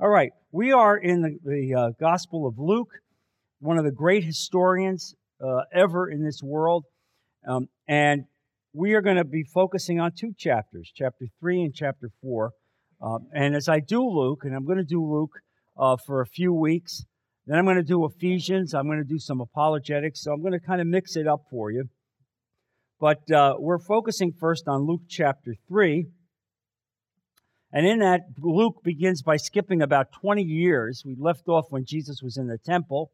All right, we are in the, the uh, Gospel of Luke, one of the great historians uh, ever in this world. Um, and we are going to be focusing on two chapters, chapter 3 and chapter 4. Um, and as I do Luke, and I'm going to do Luke uh, for a few weeks, then I'm going to do Ephesians, I'm going to do some apologetics, so I'm going to kind of mix it up for you. But uh, we're focusing first on Luke chapter 3. And in that, Luke begins by skipping about 20 years. We left off when Jesus was in the temple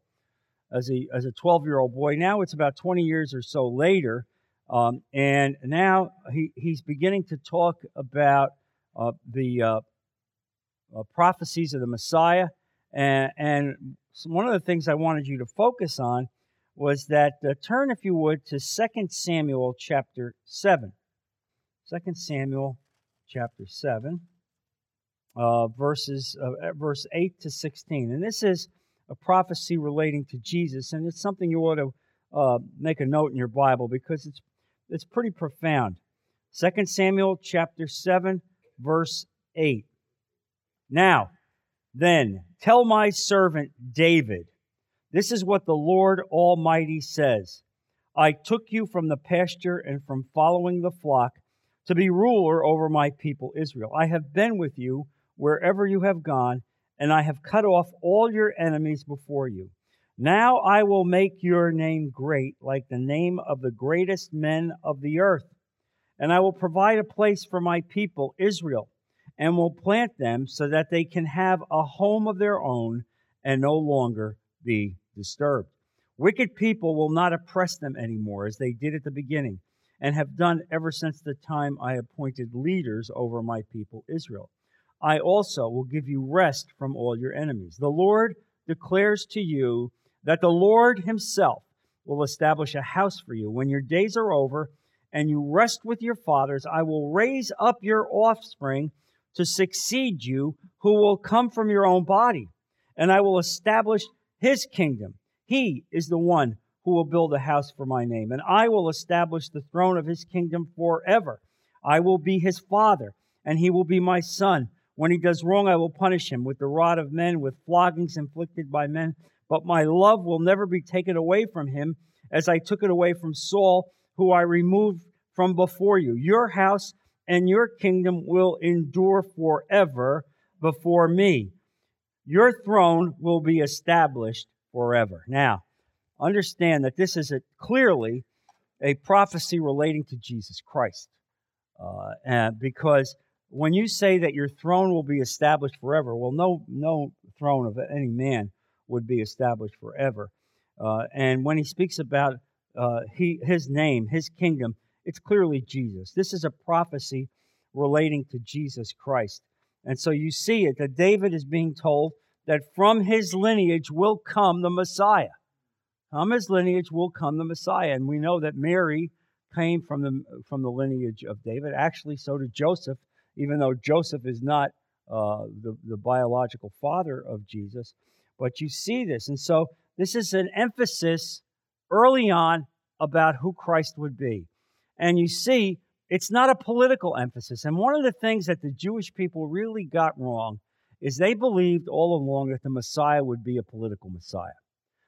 as a, as a 12 year old boy. Now it's about 20 years or so later. Um, and now he, he's beginning to talk about uh, the uh, uh, prophecies of the Messiah. And, and one of the things I wanted you to focus on was that uh, turn, if you would, to 2 Samuel chapter 7. 2 Samuel chapter 7 uh, verses uh, verse 8 to 16. And this is a prophecy relating to Jesus, and it's something you ought to uh, make a note in your Bible because it's it's pretty profound. 2 Samuel chapter 7, verse 8. Now, then, tell my servant David, this is what the Lord Almighty says I took you from the pasture and from following the flock to be ruler over my people Israel. I have been with you wherever you have gone, and I have cut off all your enemies before you. Now I will make your name great, like the name of the greatest men of the earth. And I will provide a place for my people, Israel, and will plant them so that they can have a home of their own and no longer be disturbed. Wicked people will not oppress them anymore as they did at the beginning and have done ever since the time I appointed leaders over my people, Israel. I also will give you rest from all your enemies. The Lord declares to you that the Lord Himself will establish a house for you. When your days are over and you rest with your fathers, I will raise up your offspring to succeed you, who will come from your own body, and I will establish His kingdom. He is the one who will build a house for my name, and I will establish the throne of His kingdom forever. I will be His father, and He will be my son. When he does wrong, I will punish him with the rod of men, with floggings inflicted by men. But my love will never be taken away from him, as I took it away from Saul, who I removed from before you. Your house and your kingdom will endure forever before me. Your throne will be established forever. Now, understand that this is a, clearly a prophecy relating to Jesus Christ. Uh, because when you say that your throne will be established forever, well, no, no throne of any man would be established forever. Uh, and when he speaks about uh, he, his name, his kingdom, it's clearly Jesus. This is a prophecy relating to Jesus Christ. And so you see it that David is being told that from his lineage will come the Messiah. From his lineage will come the Messiah. And we know that Mary came from the, from the lineage of David. Actually, so did Joseph even though Joseph is not uh, the, the biological father of Jesus. But you see this. And so this is an emphasis early on about who Christ would be. And you see, it's not a political emphasis. And one of the things that the Jewish people really got wrong is they believed all along that the Messiah would be a political Messiah.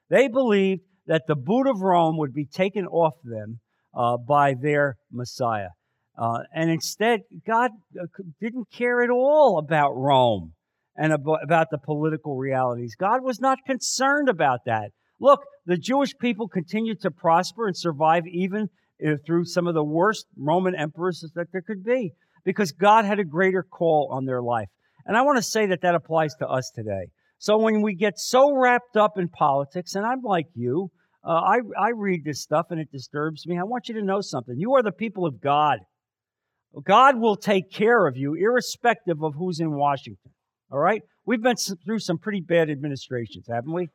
They believed that the boot of Rome would be taken off them uh, by their Messiah. Uh, and instead, God uh, didn't care at all about Rome and about the political realities. God was not concerned about that. Look, the Jewish people continued to prosper and survive even uh, through some of the worst Roman emperors that there could be because God had a greater call on their life. And I want to say that that applies to us today. So when we get so wrapped up in politics, and I'm like you, uh, I, I read this stuff and it disturbs me. I want you to know something. You are the people of God. God will take care of you irrespective of who's in Washington. All right? We've been through some pretty bad administrations, haven't we?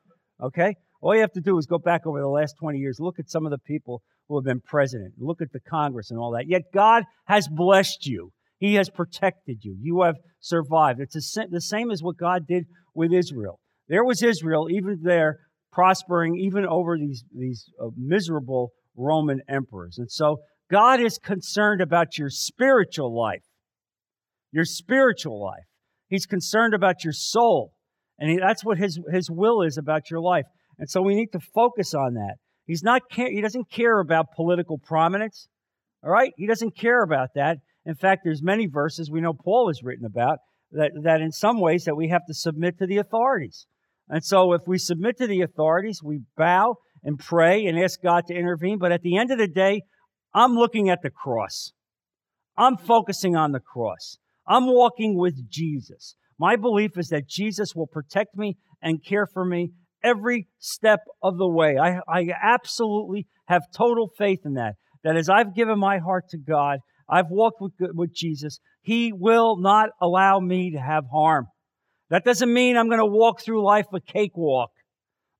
Okay? All you have to do is go back over the last 20 years, look at some of the people who have been president, look at the Congress and all that. Yet God has blessed you. He has protected you. You have survived. It's the same as what God did with Israel. There was Israel, even there, prospering even over these, these uh, miserable Roman emperors. And so God is concerned about your spiritual life. Your spiritual life. He's concerned about your soul. And he, that's what his, his will is about your life. And so we need to focus on that. He's not he doesn't care about political prominence. All right? He doesn't care about that. In fact, there's many verses we know Paul has written about that, that in some ways that we have to submit to the authorities. And so if we submit to the authorities, we bow and pray and ask God to intervene. But at the end of the day, I'm looking at the cross. I'm focusing on the cross. I'm walking with Jesus. My belief is that Jesus will protect me and care for me every step of the way. I, I absolutely have total faith in that. That as I've given my heart to God, I've walked with, with Jesus, He will not allow me to have harm. That doesn't mean I'm going to walk through life a cakewalk,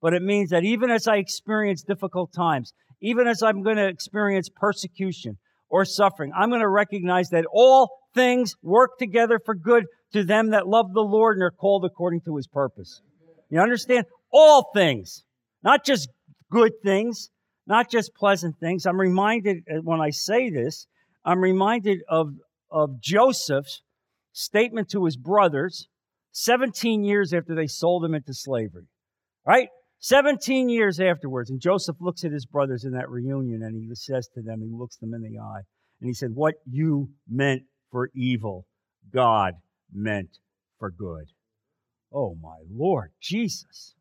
but it means that even as I experience difficult times, even as I'm going to experience persecution or suffering, I'm going to recognize that all things work together for good to them that love the Lord and are called according to his purpose. You understand? All things, not just good things, not just pleasant things. I'm reminded uh, when I say this, I'm reminded of, of Joseph's statement to his brothers 17 years after they sold him into slavery. Right? 17 years afterwards. And Joseph looks at his brothers in that reunion and he says to them, he looks them in the eye, and he said, What you meant for evil, God meant for good. Oh my Lord Jesus.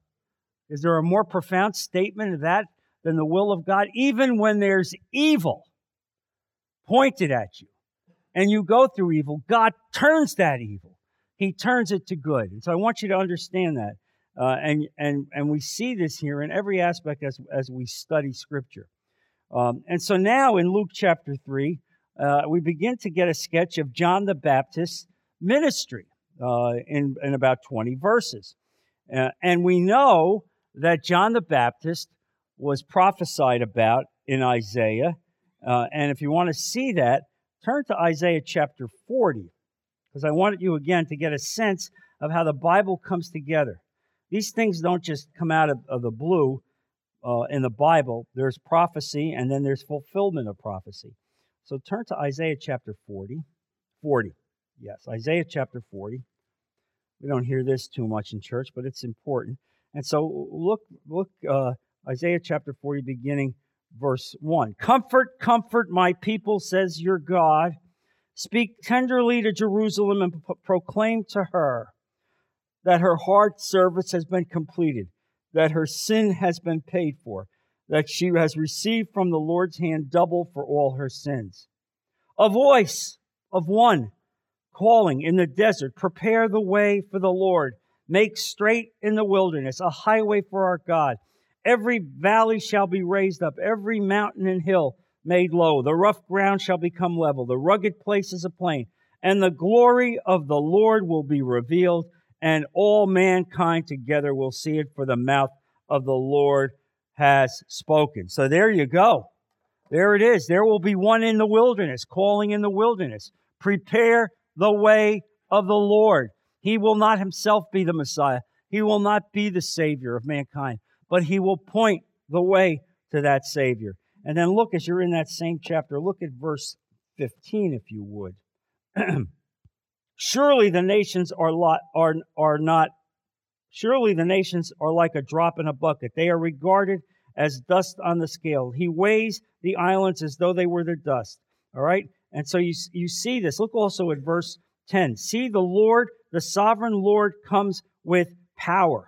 Is there a more profound statement of that than the will of God? Even when there's evil pointed at you and you go through evil, God turns that evil. He turns it to good. And so I want you to understand that. Uh, and, and, and we see this here in every aspect as, as we study Scripture. Um, and so now in Luke chapter 3, uh, we begin to get a sketch of John the Baptist's ministry uh, in, in about 20 verses. Uh, and we know that John the Baptist was prophesied about in Isaiah. Uh, and if you want to see that, turn to Isaiah chapter 40, because I wanted you again to get a sense of how the Bible comes together. These things don't just come out of, of the blue uh, in the Bible. There's prophecy, and then there's fulfillment of prophecy. So turn to Isaiah chapter 40. 40. Yes, Isaiah chapter 40. We don't hear this too much in church, but it's important. And so look, look, uh, Isaiah chapter 40, beginning verse 1. Comfort, comfort my people, says your God. Speak tenderly to Jerusalem and p- proclaim to her that her hard service has been completed, that her sin has been paid for, that she has received from the Lord's hand double for all her sins. A voice of one calling in the desert, prepare the way for the Lord, make straight in the wilderness a highway for our God. Every valley shall be raised up, every mountain and hill made low. The rough ground shall become level, the rugged places a plain, and the glory of the Lord will be revealed, and all mankind together will see it, for the mouth of the Lord has spoken. So there you go. There it is. There will be one in the wilderness, calling in the wilderness. Prepare the way of the Lord. He will not himself be the Messiah. He will not be the Savior of mankind, but he will point the way to that Savior. And then look, as you're in that same chapter, look at verse 15, if you would. surely the nations are, lot, are, are not, surely the nations are like a drop in a bucket. They are regarded as dust on the scale. He weighs the islands as though they were the dust. All right? And so you, you see this. Look also at verse 10. See, the Lord, the sovereign Lord, comes with power,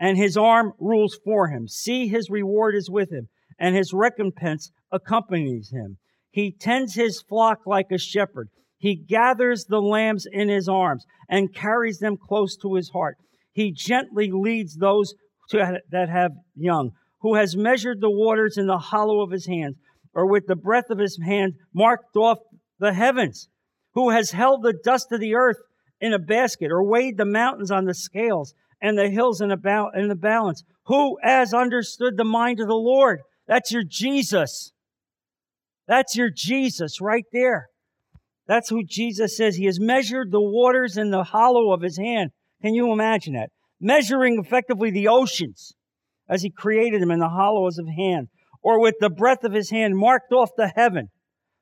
and his arm rules for him. See, his reward is with him, and his recompense accompanies him. He tends his flock like a shepherd. He gathers the lambs in his arms and carries them close to his heart. He gently leads those to, that have young, who has measured the waters in the hollow of his hands or with the breath of his hand marked off the heavens, who has held the dust of the earth in a basket, or weighed the mountains on the scales and the hills in, a ba- in the balance, who has understood the mind of the Lord. That's your Jesus. That's your Jesus right there. That's who Jesus says. He has measured the waters in the hollow of his hand. Can you imagine that? Measuring effectively the oceans as he created them in the hollows of hand or with the breath of his hand marked off the heaven,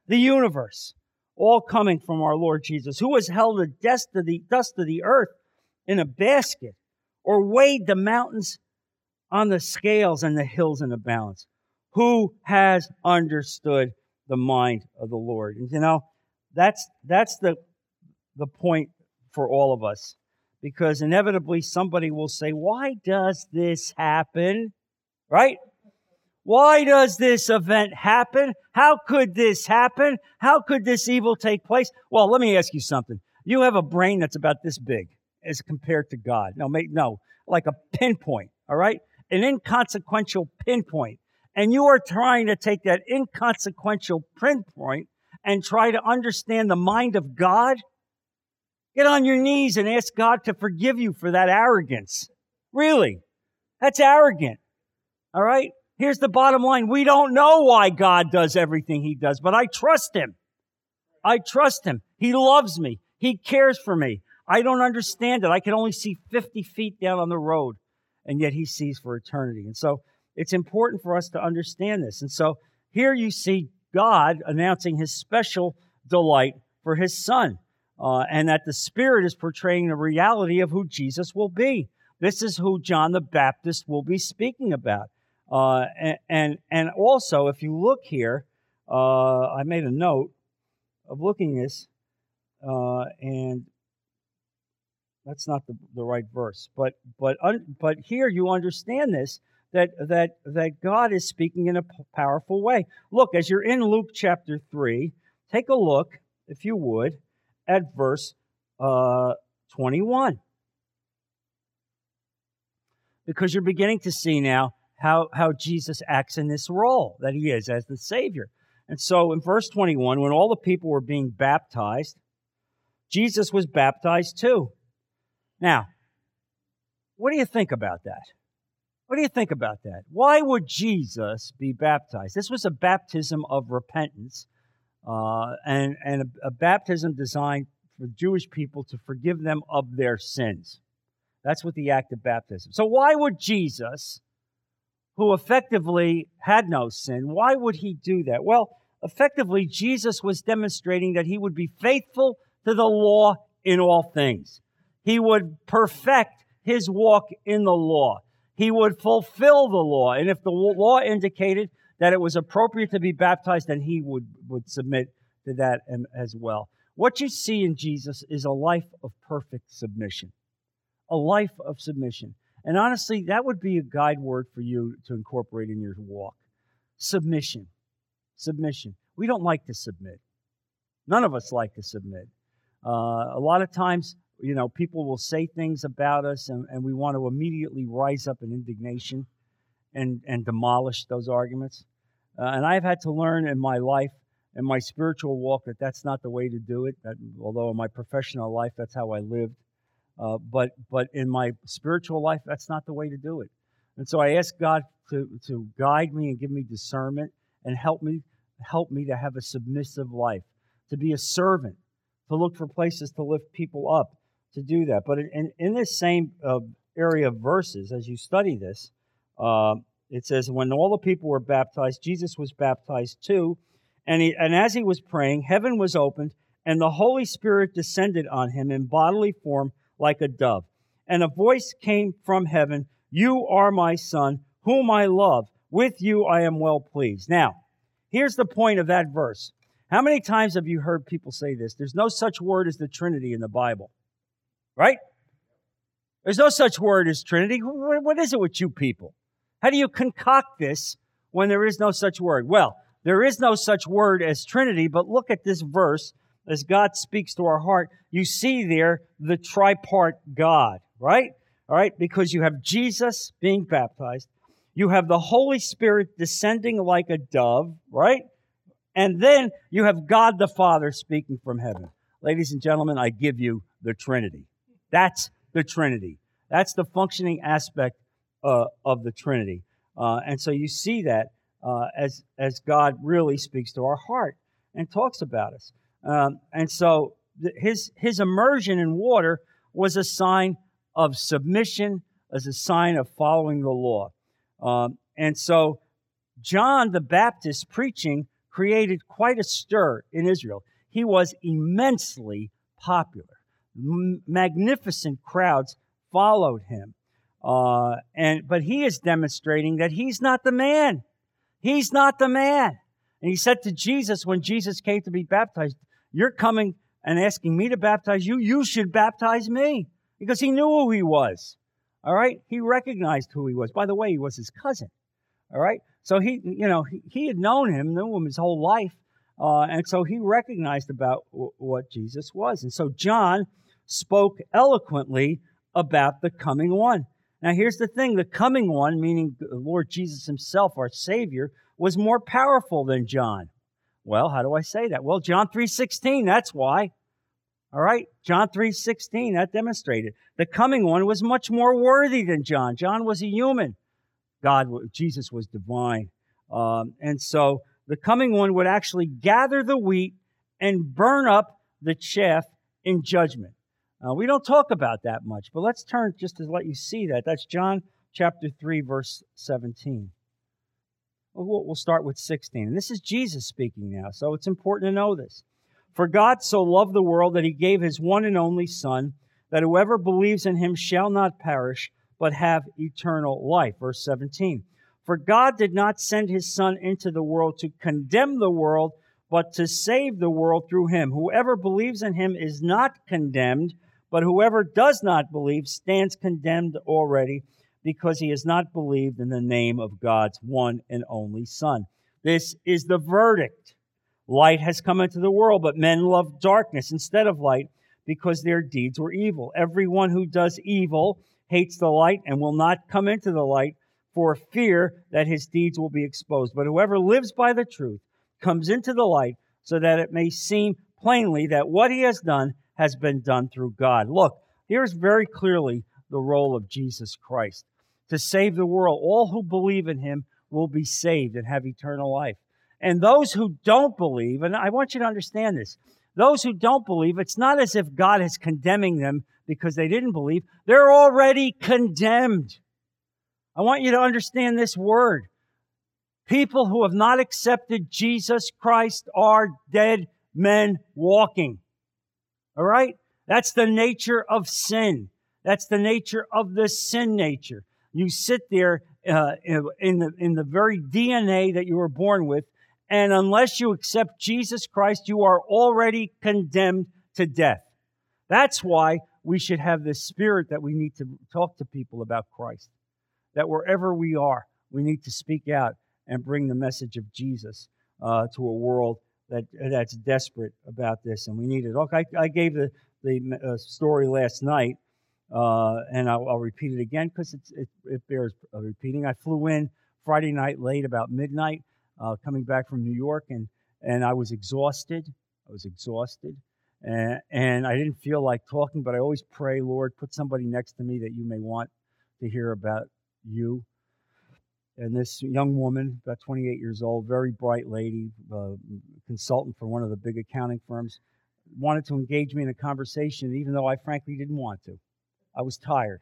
the universe. all coming from our Lord Jesus, who has held the dust of the, dust of the earth in a basket, or weighed the mountains on the scales and the hills in a balance? Who has understood the mind of the Lord? And you know, that's that's the the point for all of us. Because inevitably somebody will say, Why does this happen? Right? Why does this event happen? How could this happen? How could this evil take place? Well, let me ask you something. You have a brain that's about this big as compared to God. No, make, no, like a pinpoint, all right? An inconsequential pinpoint. And you are trying to take that inconsequential pinpoint and try to understand the mind of God. Get on your knees and ask God to forgive you for that arrogance. Really. That's arrogant. All right? Here's the bottom line. We don't know why God does everything he does, but I trust him. I trust him. He loves me. He cares for me. I don't understand it. I can only see 50 feet down on the road, and yet he sees for eternity. And so it's important for us to understand this. And so here you see God announcing his special delight for his son, uh, and that the Spirit is portraying the reality of who Jesus will be. This is who John the Baptist will be speaking about. Uh, and, and, and also, if you look here, uh, I made a note of looking this, uh, and that's not the, the right verse. But but un, but here you understand this that that that God is speaking in a powerful way. Look, as you're in Luke chapter three, take a look, if you would, at verse uh, 21, because you're beginning to see now how, how Jesus acts in this role that he is as the Savior. And so in verse 21, when all the people were being baptized, Jesus was baptized too. Now, what do you think about that? What do you think about that? Why would Jesus be baptized? This was a baptism of repentance uh, and, and a, a baptism designed for Jewish people to forgive them of their sins. That's what the act of baptism. So, why would Jesus who effectively had no sin, why would he do that? Well, effectively, Jesus was demonstrating that he would be faithful to the law in all things. He would perfect his walk in the law. He would fulfill the law. And if the law indicated that it was appropriate to be baptized, then he would, would submit to that as well. What you see in Jesus is a life of perfect submission. A life of submission. And honestly, that would be a guide word for you to incorporate in your walk. Submission. Submission. We don't like to submit. None of us like to submit. Uh, a lot of times, you know, people will say things about us, and, and we want to immediately rise up in indignation and, and demolish those arguments. Uh, and I've had to learn in my life, in my spiritual walk, that that's not the way to do it. That, although in my professional life, that's how I lived. Uh, but but in my spiritual life, that's not the way to do it. And so I ask God to, to guide me and give me discernment and help me help me to have a submissive life, to be a servant, to look for places to lift people up, to do that. But in, in this same uh, area of verses, as you study this, uh, it says, When all the people were baptized, Jesus was baptized too. And, he, and as he was praying, heaven was opened, and the Holy Spirit descended on him in bodily form like a dove. And a voice came from heaven You are my son, whom I love. With you I am well pleased. Now, here's the point of that verse. How many times have you heard people say this? There's no such word as the Trinity in the Bible, right? There's no such word as Trinity. What is it with you people? How do you concoct this when there is no such word? Well, there is no such word as Trinity, but look at this verse as God speaks to our heart, you see there the tripart God, right? All right, because you have Jesus being baptized, you have the Holy Spirit descending like a dove, right? And then you have God the Father speaking from heaven. Ladies and gentlemen, I give you the Trinity. That's the Trinity. That's the functioning aspect uh, of the Trinity. Uh, and so you see that uh, as, as God really speaks to our heart and talks about us. Um, and so th- his, his immersion in water was a sign of submission, as a sign of following the law. Um, and so John the Baptist preaching created quite a stir in Israel. he was immensely popular. Magnificent crowds followed him. Uh, and but he is demonstrating that he's not the man. He's not the man. And he said to Jesus when Jesus came to be baptized, "You're coming and asking me to baptize you. You should baptize me." Because he knew who he was. All right? He recognized who he was. By the way, he was his cousin. All right? So he, you know, he, he had known him, knew him his whole life. Uh, and so he recognized about w- what Jesus was. And so John spoke eloquently about the coming one. Now, here's the thing the coming one, meaning Lord Jesus himself, our Savior, was more powerful than John. Well, how do I say that? Well, John 3:16, that's why. All right? John 3:16, that demonstrated. The coming one was much more worthy than John. John was a human. God, Jesus was divine. Um, and so the coming one would actually gather the wheat and burn up the chaff in judgment. Uh, we don't talk about that much, but let's turn just to let you see that. That's John chapter 3, verse 17. We'll, we'll start with 16. And this is Jesus speaking now, so it's important to know this. For God so loved the world that he gave his one and only Son, that whoever believes in him shall not perish, but have eternal life. Verse 17. For God did not send his Son into the world to condemn the world, but to save the world through him. Whoever believes in him is not condemned, but whoever does not believe stands condemned already because he has not believed in the name of God's one and only Son. This is the verdict. Light has come into the world, but men love darkness instead of light because their deeds were evil. Everyone who does evil hates the light and will not come into the light for fear that his deeds will be exposed. But whoever lives by the truth comes into the light so that it may seem plainly that what he has done has been done through God. Look, here's very clearly the role of Jesus Christ to save the world. All who believe in him will be saved and have eternal life. And those who don't believe, and I want you to understand this, those who don't believe, it's not as if God is condemning them because they didn't believe. They're already condemned. I want you to understand this word. People who have not accepted Jesus Christ are dead men walking. All right? That's the nature of sin. That's the nature of the sin nature. You sit there uh, in, the, in the very DNA that you were born with, and unless you accept Jesus Christ, you are already condemned to death. That's why we should have this spirit that we need to talk to people about Christ that wherever we are, we need to speak out and bring the message of Jesus uh, to a world that that's desperate about this, and we need it. Look, I, I gave the the uh, story last night, uh, and I'll, I'll, repeat it again because it, it bears repeating. I flew in Friday night late, about midnight, uh, coming back from New York, and and I was exhausted. I was exhausted. And, and I didn't feel like talking, but I always pray, Lord, put somebody next to me that you may want to hear about you. And this young woman, about 28 years old, very bright lady, uh, consultant for one of the big accounting firms, wanted to engage me in a conversation, even though I frankly didn't want to. I was tired.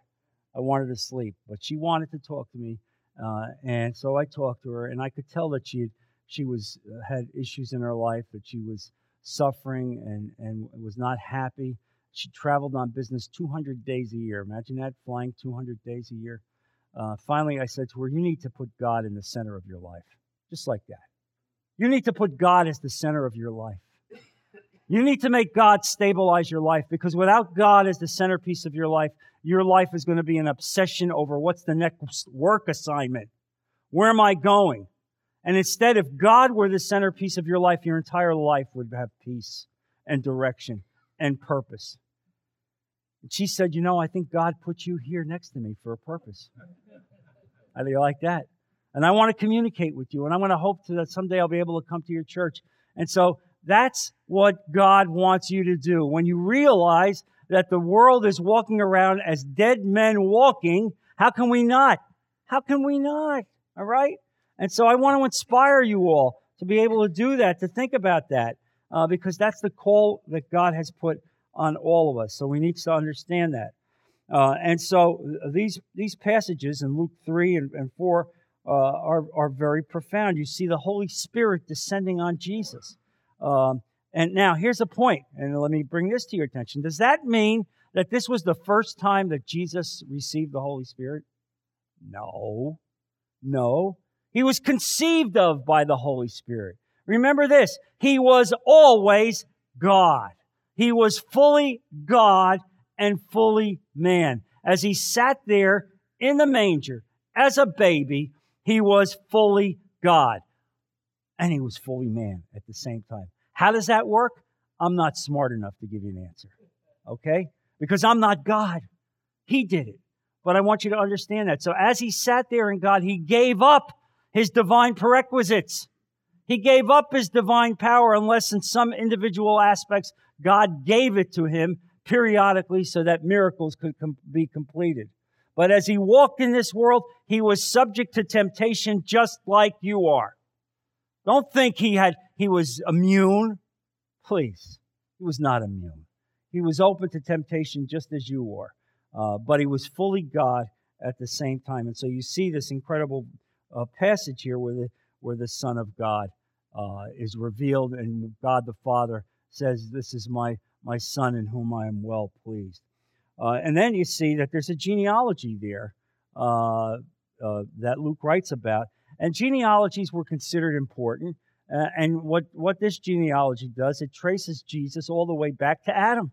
I wanted to sleep, but she wanted to talk to me, uh, and so I talked to her, and I could tell that she had, she was uh, had issues in her life, that she was suffering and and was not happy. She traveled on business 200 days a year. Imagine that, flying 200 days a year uh, finally I said to her, You need to put God in the center of your life. Just like that. You need to put God as the center of your life. You need to make God stabilize your life because without God as the centerpiece of your life, your life is going to be an obsession over what's the next work assignment. Where am I going? And instead, if God were the centerpiece of your life, your entire life would have peace and direction and purpose. And she said, You know, I think God put you here next to me for a purpose. How do you like that? And I want to communicate with you, and I want to hope to, that someday I'll be able to come to your church. And so that's what God wants you to do. When you realize that the world is walking around as dead men walking, how can we not? How can we not? All right? And so I want to inspire you all to be able to do that, to think about that, uh, because that's the call that God has put on all of us. So we need to understand that. Uh, and so these these passages in Luke three and, and four uh, are are very profound. You see the Holy Spirit descending on Jesus, um, And now here's a point, and let me bring this to your attention. Does that mean that this was the first time that Jesus received the Holy Spirit? No. No. He was conceived of by the Holy Spirit. Remember this He was always God. He was fully God and fully man. As he sat there in the manger as a baby, he was fully God and he was fully man at the same time. How does that work? I'm not smart enough to give you an answer. Okay? Because I'm not God. He did it. But I want you to understand that. So as he sat there in God, he gave up his divine prerequisites. He gave up his divine power unless in some individual aspects God gave it to him periodically so that miracles could com- be completed. But as he walked in this world, he was subject to temptation just like you are. Don't think he had he was immune. Please. He was not immune. He was open to temptation just as you were. Uh, but he was fully God at the same time. And so you see this incredible uh, passage here where the, where the Son of God uh, is revealed and God the Father says, This is my, my Son in whom I am well pleased. Uh, and then you see that there's a genealogy there uh, uh, that Luke writes about. And genealogies were considered important. and what, what this genealogy does, it traces Jesus all the way back to Adam.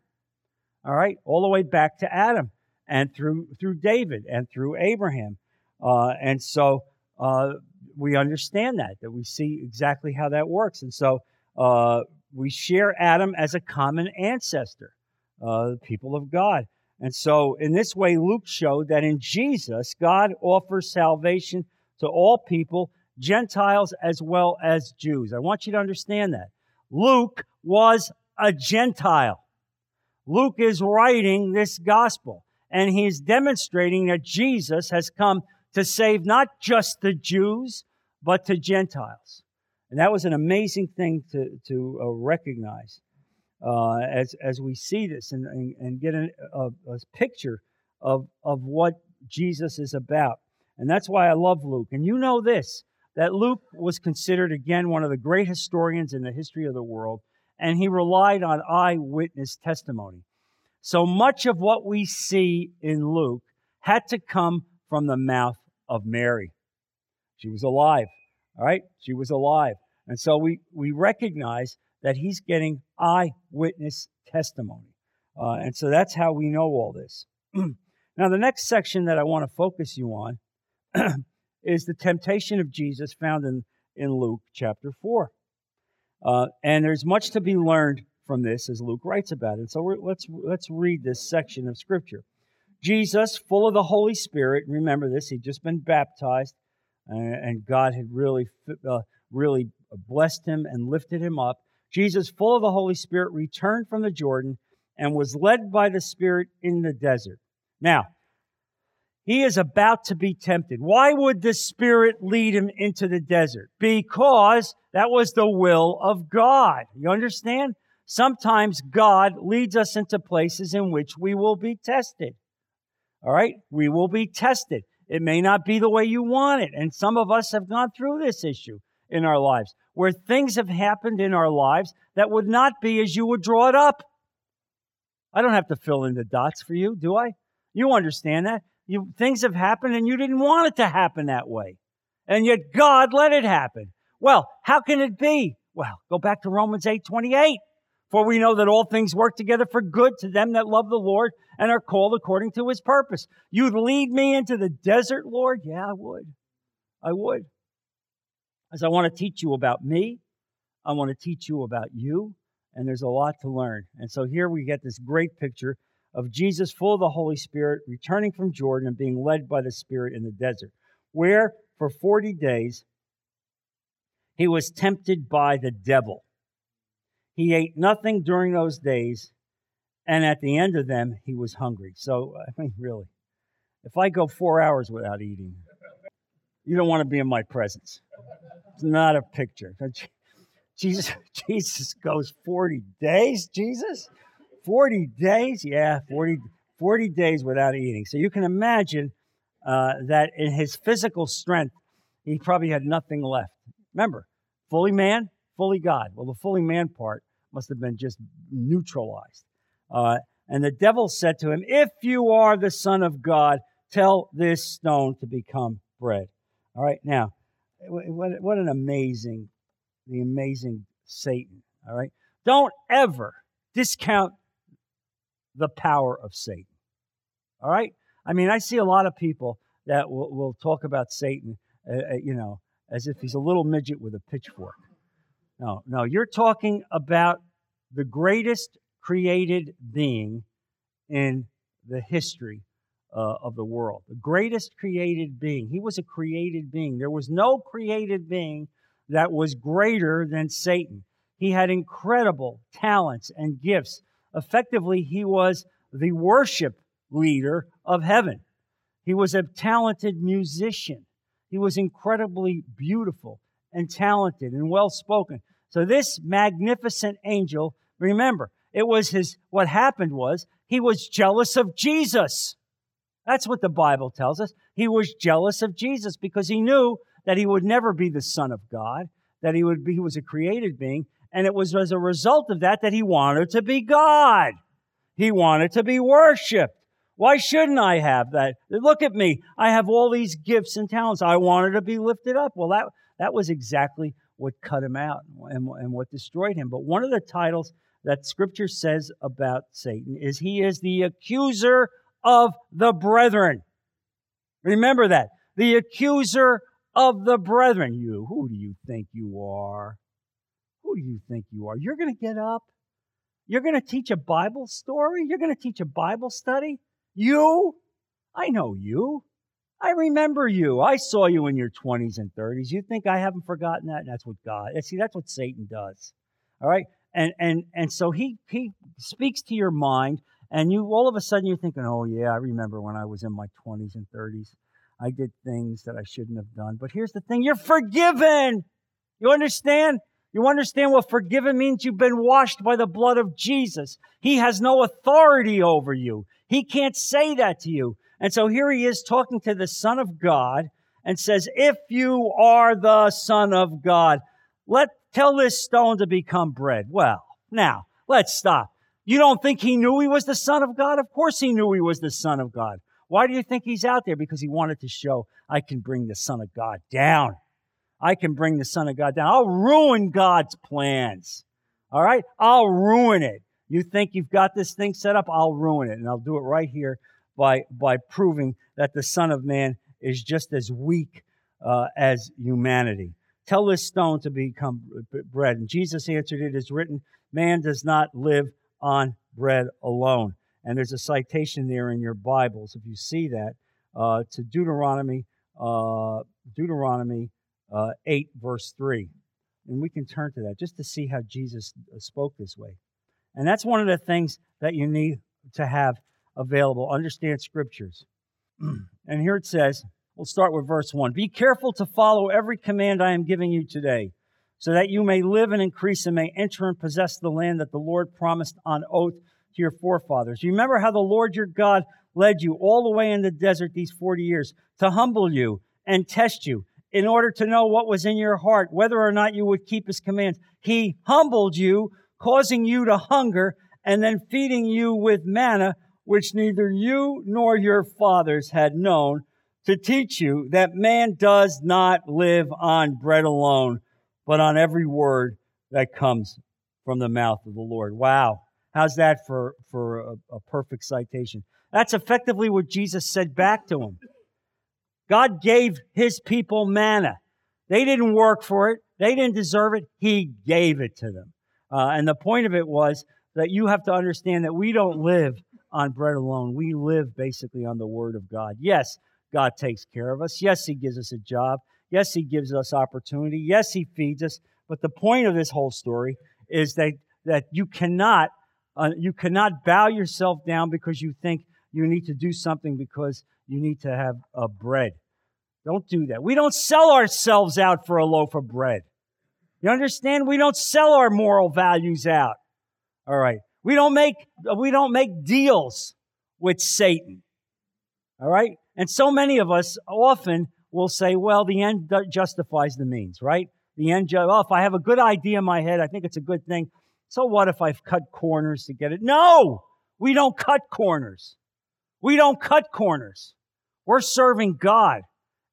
All right, all the way back to Adam and through through David and through Abraham. Uh, and so uh, we understand that, that we see exactly how that works. And so uh, we share Adam as a common ancestor, uh, the people of God. And so in this way, Luke showed that in Jesus, God offers salvation to all people, Gentiles as well as Jews. I want you to understand that. Luke was a Gentile. Luke is writing this gospel and he's demonstrating that Jesus has come to save not just the Jews, but to Gentiles. And that was an amazing thing to, to uh, recognize uh, as, as we see this and, and, and get a, a, a picture of, of what Jesus is about. And that's why I love Luke. And you know this that Luke was considered, again, one of the great historians in the history of the world, and he relied on eyewitness testimony. So much of what we see in Luke had to come from the mouth of Mary. She was alive, all right? She was alive. And so we, we recognize that he's getting eyewitness testimony. Uh, and so that's how we know all this. now, the next section that I want to focus you on is the temptation of Jesus found in, in Luke chapter 4. Uh, and there's much to be learned from this as Luke writes about it. So let's, let's read this section of Scripture. Jesus, full of the Holy Spirit, remember this, he'd just been baptized, and God had really, uh, really blessed him and lifted him up. Jesus, full of the Holy Spirit, returned from the Jordan and was led by the Spirit in the desert. Now, he is about to be tempted. Why would the Spirit lead him into the desert? Because that was the will of God. You understand? Sometimes God leads us into places in which we will be tested. All right? We will be tested. It may not be the way you want it. And some of us have gone through this issue in our lives where things have happened in our lives that would not be as you would draw it up. I don't have to fill in the dots for you, do I? You understand that. You, things have happened and you didn't want it to happen that way. And yet God let it happen. Well, how can it be? Well, go back to Romans 8 28. For we know that all things work together for good to them that love the Lord and are called according to his purpose. You'd lead me into the desert, Lord? Yeah, I would. I would. As I want to teach you about me, I want to teach you about you, and there's a lot to learn. And so here we get this great picture of Jesus full of the Holy Spirit, returning from Jordan and being led by the Spirit in the desert, where for 40 days he was tempted by the devil. He ate nothing during those days, and at the end of them, he was hungry. So, I mean, really, if I go four hours without eating, you don't want to be in my presence. It's not a picture. Jesus, Jesus goes 40 days, Jesus? 40 days? Yeah, 40, 40 days without eating. So you can imagine uh, that in his physical strength, he probably had nothing left. Remember, fully man, fully God. Well, the fully man part must have been just neutralized. Uh, and the devil said to him, If you are the Son of God, tell this stone to become bread. All right, now, what, what an amazing, the amazing Satan. All right, don't ever discount the power of Satan. All right, I mean, I see a lot of people that will, will talk about Satan, uh, uh you know, as if he's a little midget with a pitchfork. No, no, you're talking about the greatest created being in the history uh, of the world. The greatest created being. He was a created being. There was no created being that was greater than Satan. He had incredible talents and gifts. Effectively, he was the worship leader of heaven. He was a talented musician. He was incredibly beautiful and talented and well spoken. So, this magnificent angel, remember, it was his, what happened was he was jealous of Jesus. That's what the Bible tells us. He was jealous of Jesus because he knew that he would never be the Son of God, that he would be, he was a created being, and it was as a result of that that he wanted to be God. He wanted to be worshiped. Why shouldn't I have that? Look at me. I have all these gifts and talents. I wanted to be lifted up. Well, that, that was exactly what cut him out and, and what destroyed him. But one of the titles that scripture says about Satan is he is the accuser of the brethren. Remember that. The accuser of the brethren. You, who do you think you are? Who do you think you are? You're going to get up. You're going to teach a Bible story. You're going to teach a Bible study. You? I know you. I remember you. I saw you in your 20s and 30s. You think I haven't forgotten that? And That's what God. See, that's what Satan does. All right? and and and so he he speaks to your mind and you all of a sudden you're thinking oh yeah i remember when i was in my 20s and 30s i did things that i shouldn't have done but here's the thing you're forgiven you understand you understand what forgiven means you've been washed by the blood of jesus he has no authority over you he can't say that to you and so here he is talking to the son of god and says if you are the son of god let Tell this stone to become bread. Well, now, let's stop. You don't think he knew he was the Son of God? Of course he knew he was the Son of God. Why do you think he's out there? Because he wanted to show, I can bring the Son of God down. I can bring the Son of God down. I'll ruin God's plans. All right? I'll ruin it. You think you've got this thing set up? I'll ruin it. And I'll do it right here by, by proving that the Son of Man is just as weak uh, as humanity. Tell this stone to become bread. And Jesus answered, It is written, Man does not live on bread alone. And there's a citation there in your Bibles, if you see that, uh, to Deuteronomy, uh, Deuteronomy uh, 8, verse 3. And we can turn to that just to see how Jesus uh, spoke this way. And that's one of the things that you need to have available. Understand scriptures. and here it says, We'll start with verse 1. Be careful to follow every command I am giving you today, so that you may live and increase and may enter and possess the land that the Lord promised on oath to your forefathers. You remember how the Lord your God led you all the way in the desert these 40 years to humble you and test you in order to know what was in your heart, whether or not you would keep his commands. He humbled you, causing you to hunger, and then feeding you with manna, which neither you nor your fathers had known to teach you that man does not live on bread alone, but on every word that comes from the mouth of the Lord. Wow. How's that for, for a, a perfect citation? That's effectively what Jesus said back to him. God gave his people manna. They didn't work for it. They didn't deserve it. He gave it to them. Uh, and the point of it was that you have to understand that we don't live on bread alone. We live basically on the Word of God. Yes, God takes care of us. Yes, He gives us a job. Yes, He gives us opportunity. Yes, He feeds us. But the point of this whole story is that, that you cannot uh, you cannot bow yourself down because you think you need to do something because you need to have a bread. Don't do that. We don't sell ourselves out for a loaf of bread. You understand? We don't sell our moral values out. All right. We don't make we don't make deals with Satan. All right? And so many of us often will say, well, the end justifies the means, right? The end, ju- well, if I have a good idea in my head, I think it's a good thing. So what if I've cut corners to get it? No, we don't cut corners. We don't cut corners. We're serving God,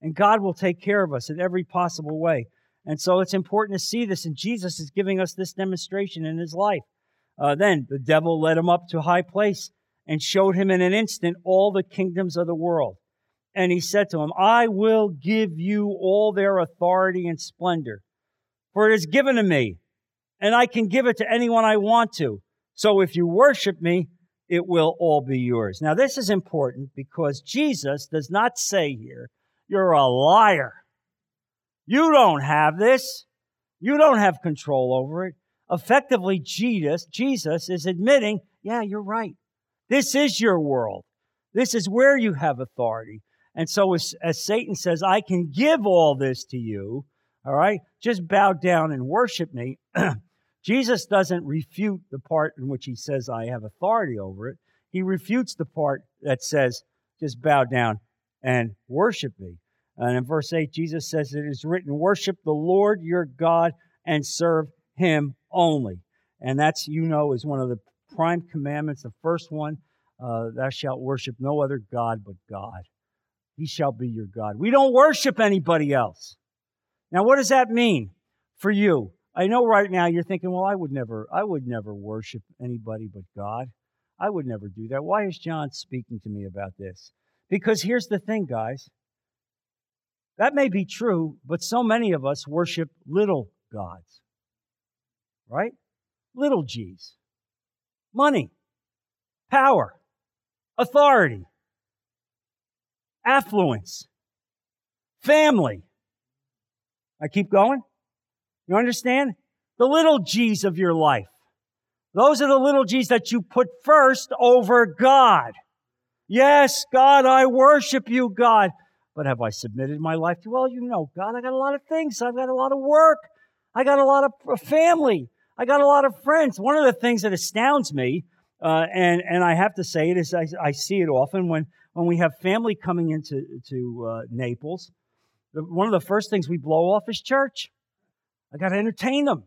and God will take care of us in every possible way. And so it's important to see this, and Jesus is giving us this demonstration in his life. Uh, then the devil led him up to high place and showed him in an instant all the kingdoms of the world. And he said to him, I will give you all their authority and splendor, for it is given to me, and I can give it to anyone I want to. So if you worship me, it will all be yours. Now, this is important because Jesus does not say here, You're a liar. You don't have this. You don't have control over it. Effectively, Jesus, Jesus is admitting, Yeah, you're right. This is your world. This is where you have authority. And so, as, as, Satan says, I can give all this to you, all right, just bow down and worship me. Jesus doesn't refute the part in which he says, I have authority over it. He refutes the part that says, just bow down and worship me. And in verse 8, Jesus says, It is written, Worship the Lord your God and serve him only. And that's, you know, is one of the prime commandments. The first one, uh, thou shalt worship no other God but God. He shall be your God. We don't worship anybody else. Now, what does that mean for you? I know right now you're thinking, well, I would never, I would never worship anybody but God. I would never do that. Why is John speaking to me about this? Because here's the thing, guys. That may be true, but so many of us worship little gods, right? Little g's. Money, power, authority, affluence, family. I keep going. You understand? The little G's of your life. Those are the little G's that you put first over God. Yes, God, I worship you, God. But have I submitted my life to? Well, you know, God, I got a lot of things. I've got a lot of work. I got a lot of uh, family. I got a lot of friends. One of the things that astounds me, uh, and and I have to say it is, I, I, see it often when when we have family coming into to uh, Naples. One of the first things we blow off is church. I got to entertain them.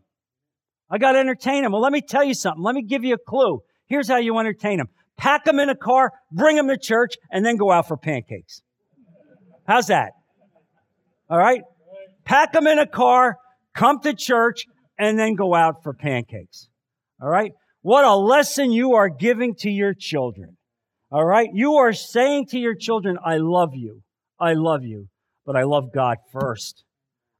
I got to entertain them. Well, let me tell you something. Let me give you a clue. Here's how you entertain them. Pack them in a car, bring them to church, and then go out for pancakes. How's that? All right? Pack them in a car, come to church, and then go out for pancakes. All right? What a lesson you are giving to your children. All right? You are saying to your children, I love you. I love you, but I love God first.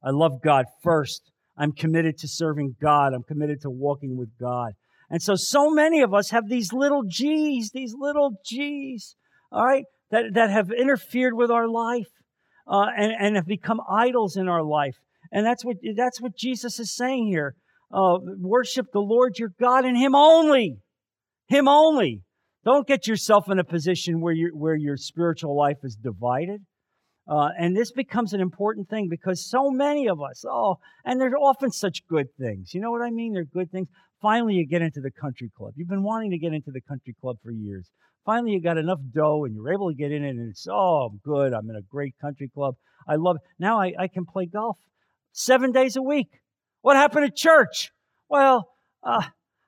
I love God first. I'm committed to serving God. I'm committed to walking with God. And so, so many of us have these little G's, these little G's, all right, that, that have interfered with our life uh, and, and have become idols in our life. And that's what, that's what Jesus is saying here. Uh, worship the Lord your God and Him only. Him only. Don't get yourself in a position where, you where your spiritual life is divided. Uh, and this becomes an important thing because so many of us, oh, and they're often such good things. You know what I mean? They're good things. Finally, you get into the country club. You've been wanting to get into the country club for years. Finally, you got enough dough and you're able to get in it, and it's, oh, I'm good. I'm in a great country club. I love it. Now I, I can play golf seven days a week. What happened to church? Well, uh,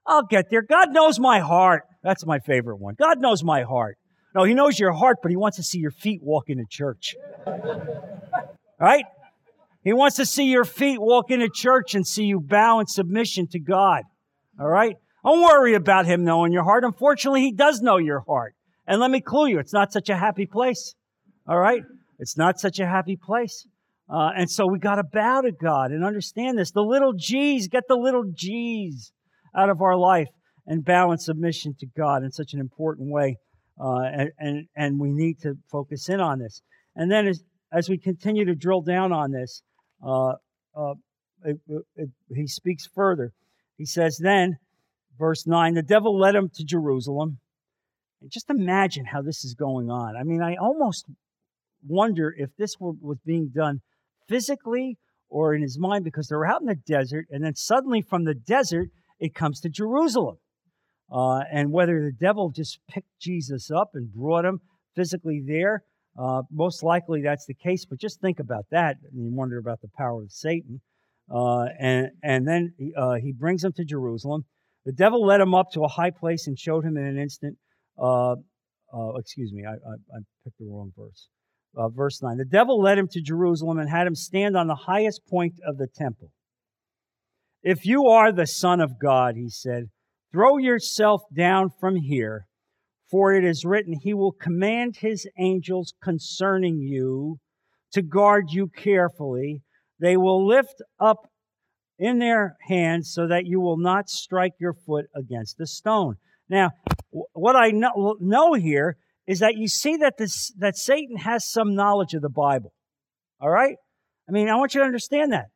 I'll get there. God knows my heart. That's my favorite one. God knows my heart. No, he knows your heart, but he wants to see your feet walk into church. right? He wants to see your feet walk into church and see you bow in submission to God. All right? Don't worry about him knowing your heart. Unfortunately, he does know your heart. And let me clue you, it's not such a happy place. All right? It's not such a happy place. Uh, and so we got to bow to God and understand this. The little G's, get the little G's out of our life and bow in submission to God in such an important way. Uh, and, and, and we need to focus in on this. And then as, as we continue to drill down on this, uh, uh, it, it, he speaks further. He says, Then, verse 9, the devil led him to Jerusalem. And just imagine how this is going on. I mean, I almost wonder if this was being done physically or in his mind because they're out in the desert, and then suddenly from the desert, it comes to Jerusalem. Uh, and whether the devil just picked Jesus up and brought him physically there, uh, most likely that's the case. But just think about that, and you wonder about the power of Satan. Uh, and and then uh, he brings him to Jerusalem. The devil led him up to a high place and showed him in an instant. Uh, uh, excuse me, I, I, I, picked the wrong verse. Uh, verse 9. The devil led him to Jerusalem and had him stand on the highest point of the temple. If you are the Son of God, he said, throw yourself down from here, for it is written, He will command His angels concerning you to guard you carefully. They will lift up in their hands so that you will not strike your foot against the stone. Now, what I know, know here is that you see that this that Satan has some knowledge of the Bible. All right? I mean, I want you to understand that.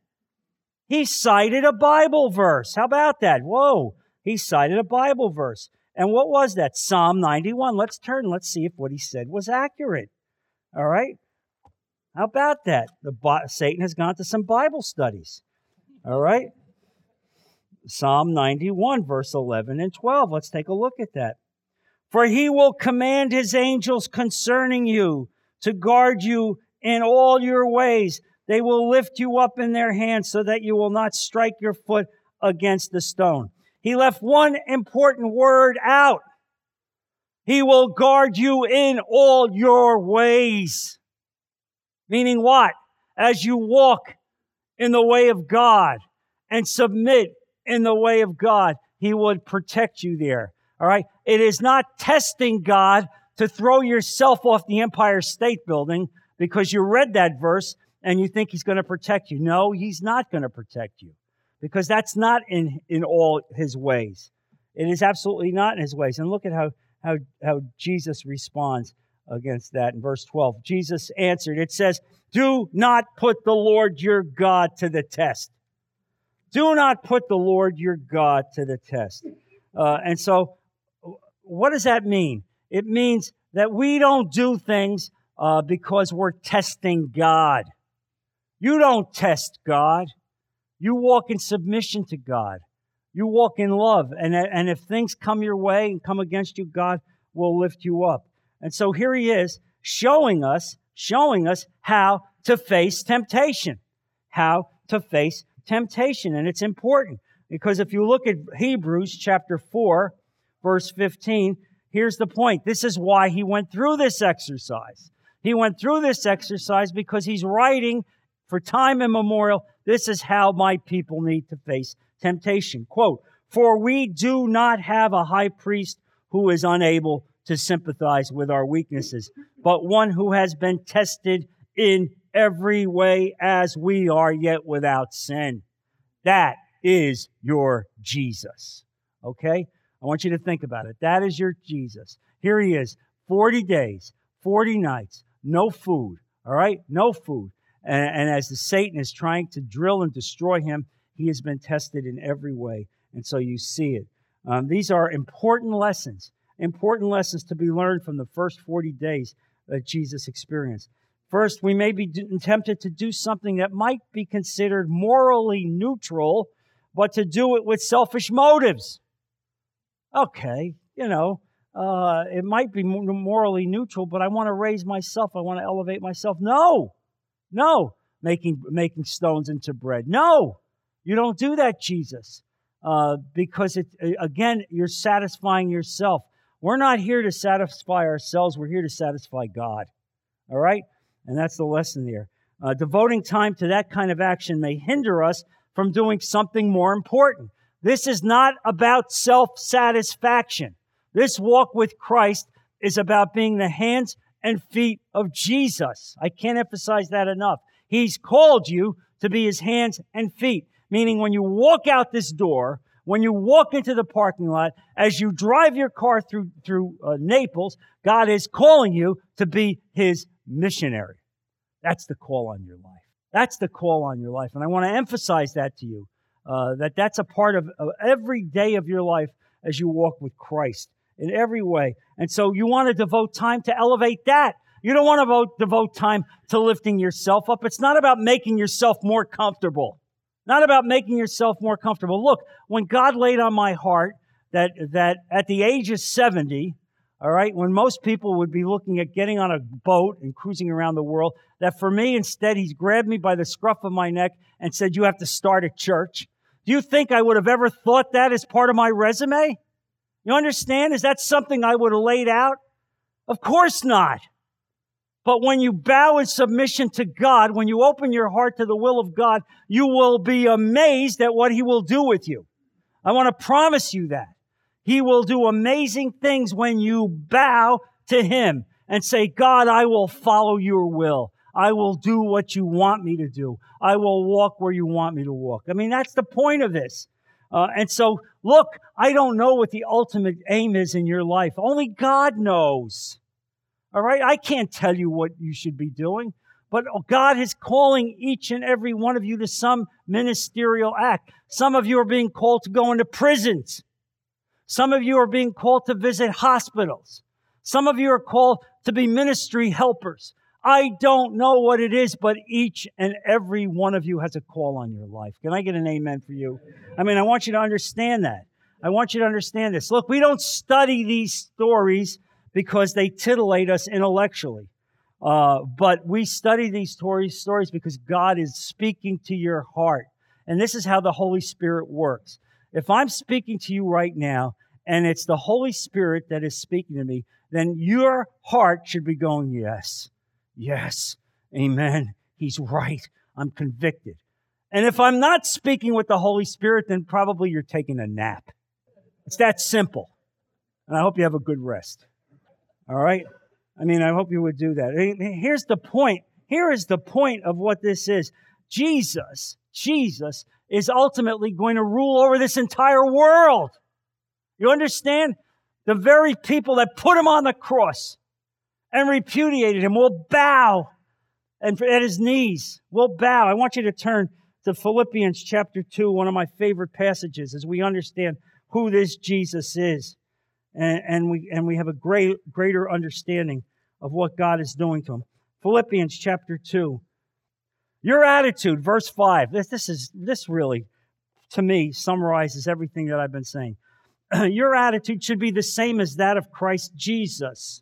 He cited a Bible verse. How about that? Whoa. He cited a Bible verse. And what was that? Psalm 91. Let's turn. Let's see if what he said was accurate. All right? How about that? The, Satan has gone to some Bible studies. All right? Psalm 91, verse 11 and 12. Let's take a look at that. For he will command his angels concerning you to guard you in all your ways. They will lift you up in their hands so that you will not strike your foot against the stone. He left one important word out. He will guard you in all your ways. Meaning what? As you walk in the way of God and submit in the way of God, He would protect you there. All right. It is not testing God to throw yourself off the Empire State Building because you read that verse and you think He's going to protect you. No, He's not going to protect you because that's not in, in all His ways. It is absolutely not in His ways. And look at how, how, how Jesus responds against that in verse 12. Jesus answered, it says, Do not put the Lord your God to the test. Do not put the Lord your God to the test. Uh, and so, what does that mean? It means that we don't do things uh, because we're testing God. You don't test God. You walk in submission to God. You walk in love. And, and if things come your way and come against you, God will lift you up. And so here he is showing us, showing us how to face temptation, how to face temptation. And it's important because if you look at Hebrews chapter 4, verse 15, here's the point. This is why he went through this exercise. He went through this exercise because he's writing for time immemorial. This is how my people need to face temptation. Quote, for we do not have a high priest who is unable to sympathize with our weaknesses, but one who has been tested in every way as we are, yet without sin. That is your Jesus. Okay? I want you to think about it. That is your Jesus. Here he is, 40 days, 40 nights, no food. All right? No food. And, and as the Satan is trying to drill and destroy him, he has been tested in every way. And so you see it. Um, these are important lessons important lessons to be learned from the first 40 days that Jesus experienced. First, we may be tempted to do something that might be considered morally neutral, but to do it with selfish motives. Okay, you know, uh, it might be morally neutral, but I want to raise myself. I want to elevate myself. No, no, making making stones into bread. No, you don't do that, Jesus, uh, because it again you're satisfying yourself. We're not here to satisfy ourselves, we're here to satisfy God. All right? And that's the lesson there. Uh, devoting time to that kind of action may hinder us from doing something more important. This is not about self satisfaction. This walk with Christ is about being the hands and feet of Jesus. I can't emphasize that enough. He's called you to be his hands and feet, meaning when you walk out this door, when you walk into the parking lot, as you drive your car through, through uh, Naples, God is calling you to be His missionary. That's the call on your life. That's the call on your life. And I want to emphasize that to you, uh, that that's a part of, of every day of your life as you walk with Christ in every way. And so you want to devote time to elevate that. You don't want to devote, devote time to lifting yourself up. It's not about making yourself more comfortable. Not about making yourself more comfortable. Look, when God laid on my heart that, that at the age of 70, all right, when most people would be looking at getting on a boat and cruising around the world, that for me, instead, He's grabbed me by the scruff of my neck and said, You have to start a church. Do you think I would have ever thought that as part of my resume? You understand? Is that something I would have laid out? Of course not. But when you bow in submission to God, when you open your heart to the will of God, you will be amazed at what He will do with you. I want to promise you that. He will do amazing things when you bow to Him and say, God, I will follow your will. I will do what you want me to do. I will walk where you want me to walk. I mean, that's the point of this. Uh, and so, look, I don't know what the ultimate aim is in your life. Only God knows. All right? I can't tell you what you should be doing, but God is calling each and every one of you to some ministerial act. Some of you are being called to go into prisons. Some of you are being called to visit hospitals. Some of you are called to be ministry helpers. I don't know what it is, but each and every one of you has a call on your life. Can I get an amen for you? I mean, I want you to understand that. I want you to understand this. Look, we don't study these stories because they titillate us intellectually. Uh, but we study these stories, stories because God is speaking to your heart. And this is how the Holy Spirit works. If I'm speaking to you right now, and it's the Holy Spirit that is speaking to me, then your heart should be going, Yes, Yes, amen. He's right. I'm convicted. And if I'm not speaking with the Holy Spirit, then probably you're taking a nap. It's that simple. And I hope you have a good rest. All right? I mean, I hope you would do that. Here's the point. Here is the point of what this is. Jesus, Jesus is ultimately going to rule over this entire world. You understand? The very people that put him on the cross and repudiated him will bow and at his knees will bow. I want you to turn to Philippians chapter 2, one of my favorite passages, as we understand who this Jesus is. And, and we, and we have a great, greater understanding of what God is doing to him. Philippians chapter 2. Your attitude, verse 5. This, this is this really, to me, summarizes everything that I've been saying. Your attitude should be the same as that of Christ Jesus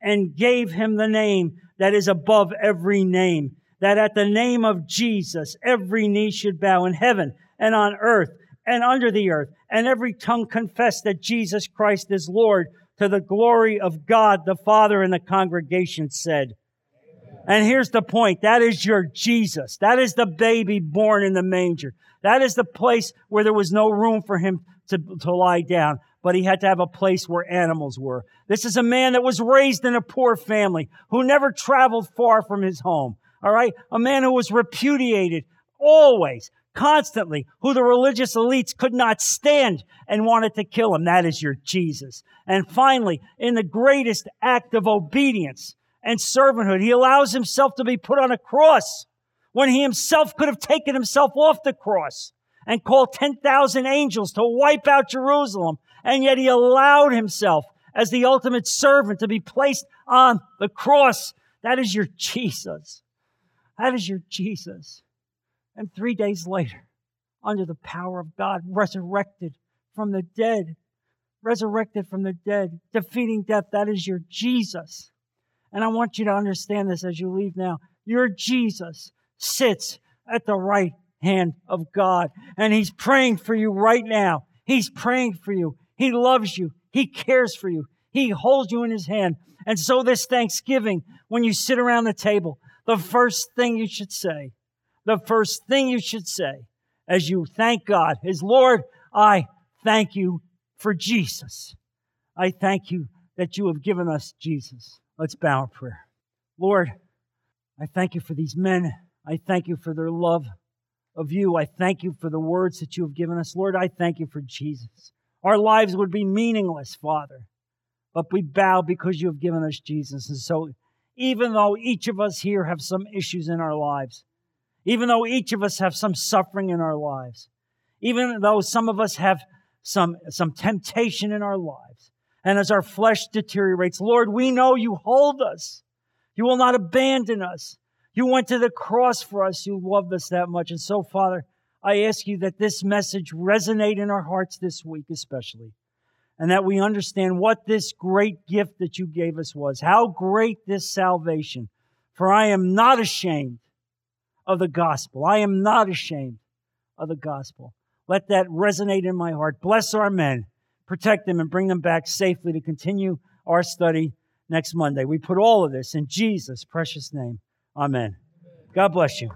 and gave him the name that is above every name, that at the name of Jesus every knee should bow in heaven and on earth and under the earth, and every tongue confess that Jesus Christ is Lord to the glory of God the Father and the congregation said. And here's the point. That is your Jesus. That is the baby born in the manger. That is the place where there was no room for him to, to lie down but he had to have a place where animals were. This is a man that was raised in a poor family, who never traveled far from his home. All right? A man who was repudiated always, constantly, who the religious elites could not stand and wanted to kill him. That is your Jesus. And finally, in the greatest act of obedience and servanthood, he allows himself to be put on a cross when he himself could have taken himself off the cross and called 10,000 angels to wipe out Jerusalem and yet he allowed himself as the ultimate servant to be placed on the cross. That is your Jesus. That is your Jesus. And three days later, under the power of God, resurrected from the dead, resurrected from the dead, defeating death. That is your Jesus. And I want you to understand this as you leave now. Your Jesus sits at the right hand of God, and He's praying for you right now. He's praying for you. He loves you. He cares for you. He holds you in his hand. And so this Thanksgiving, when you sit around the table, the first thing you should say, the first thing you should say as you thank God is, Lord, I thank you for Jesus. I thank you that you have given us Jesus. Let's bow in prayer. Lord, I thank you for these men. I thank you for their love of you. I thank you for the words that you have given us. Lord, I thank you for Jesus. Our lives would be meaningless, Father. But we bow because you have given us Jesus. And so, even though each of us here have some issues in our lives, even though each of us have some suffering in our lives, even though some of us have some, some temptation in our lives. And as our flesh deteriorates, Lord, we know you hold us. You will not abandon us. You went to the cross for us. You loved us that much. And so, Father, I ask you that this message resonate in our hearts this week, especially, and that we understand what this great gift that you gave us was, how great this salvation. For I am not ashamed of the gospel. I am not ashamed of the gospel. Let that resonate in my heart. Bless our men, protect them, and bring them back safely to continue our study next Monday. We put all of this in Jesus' precious name. Amen. God bless you.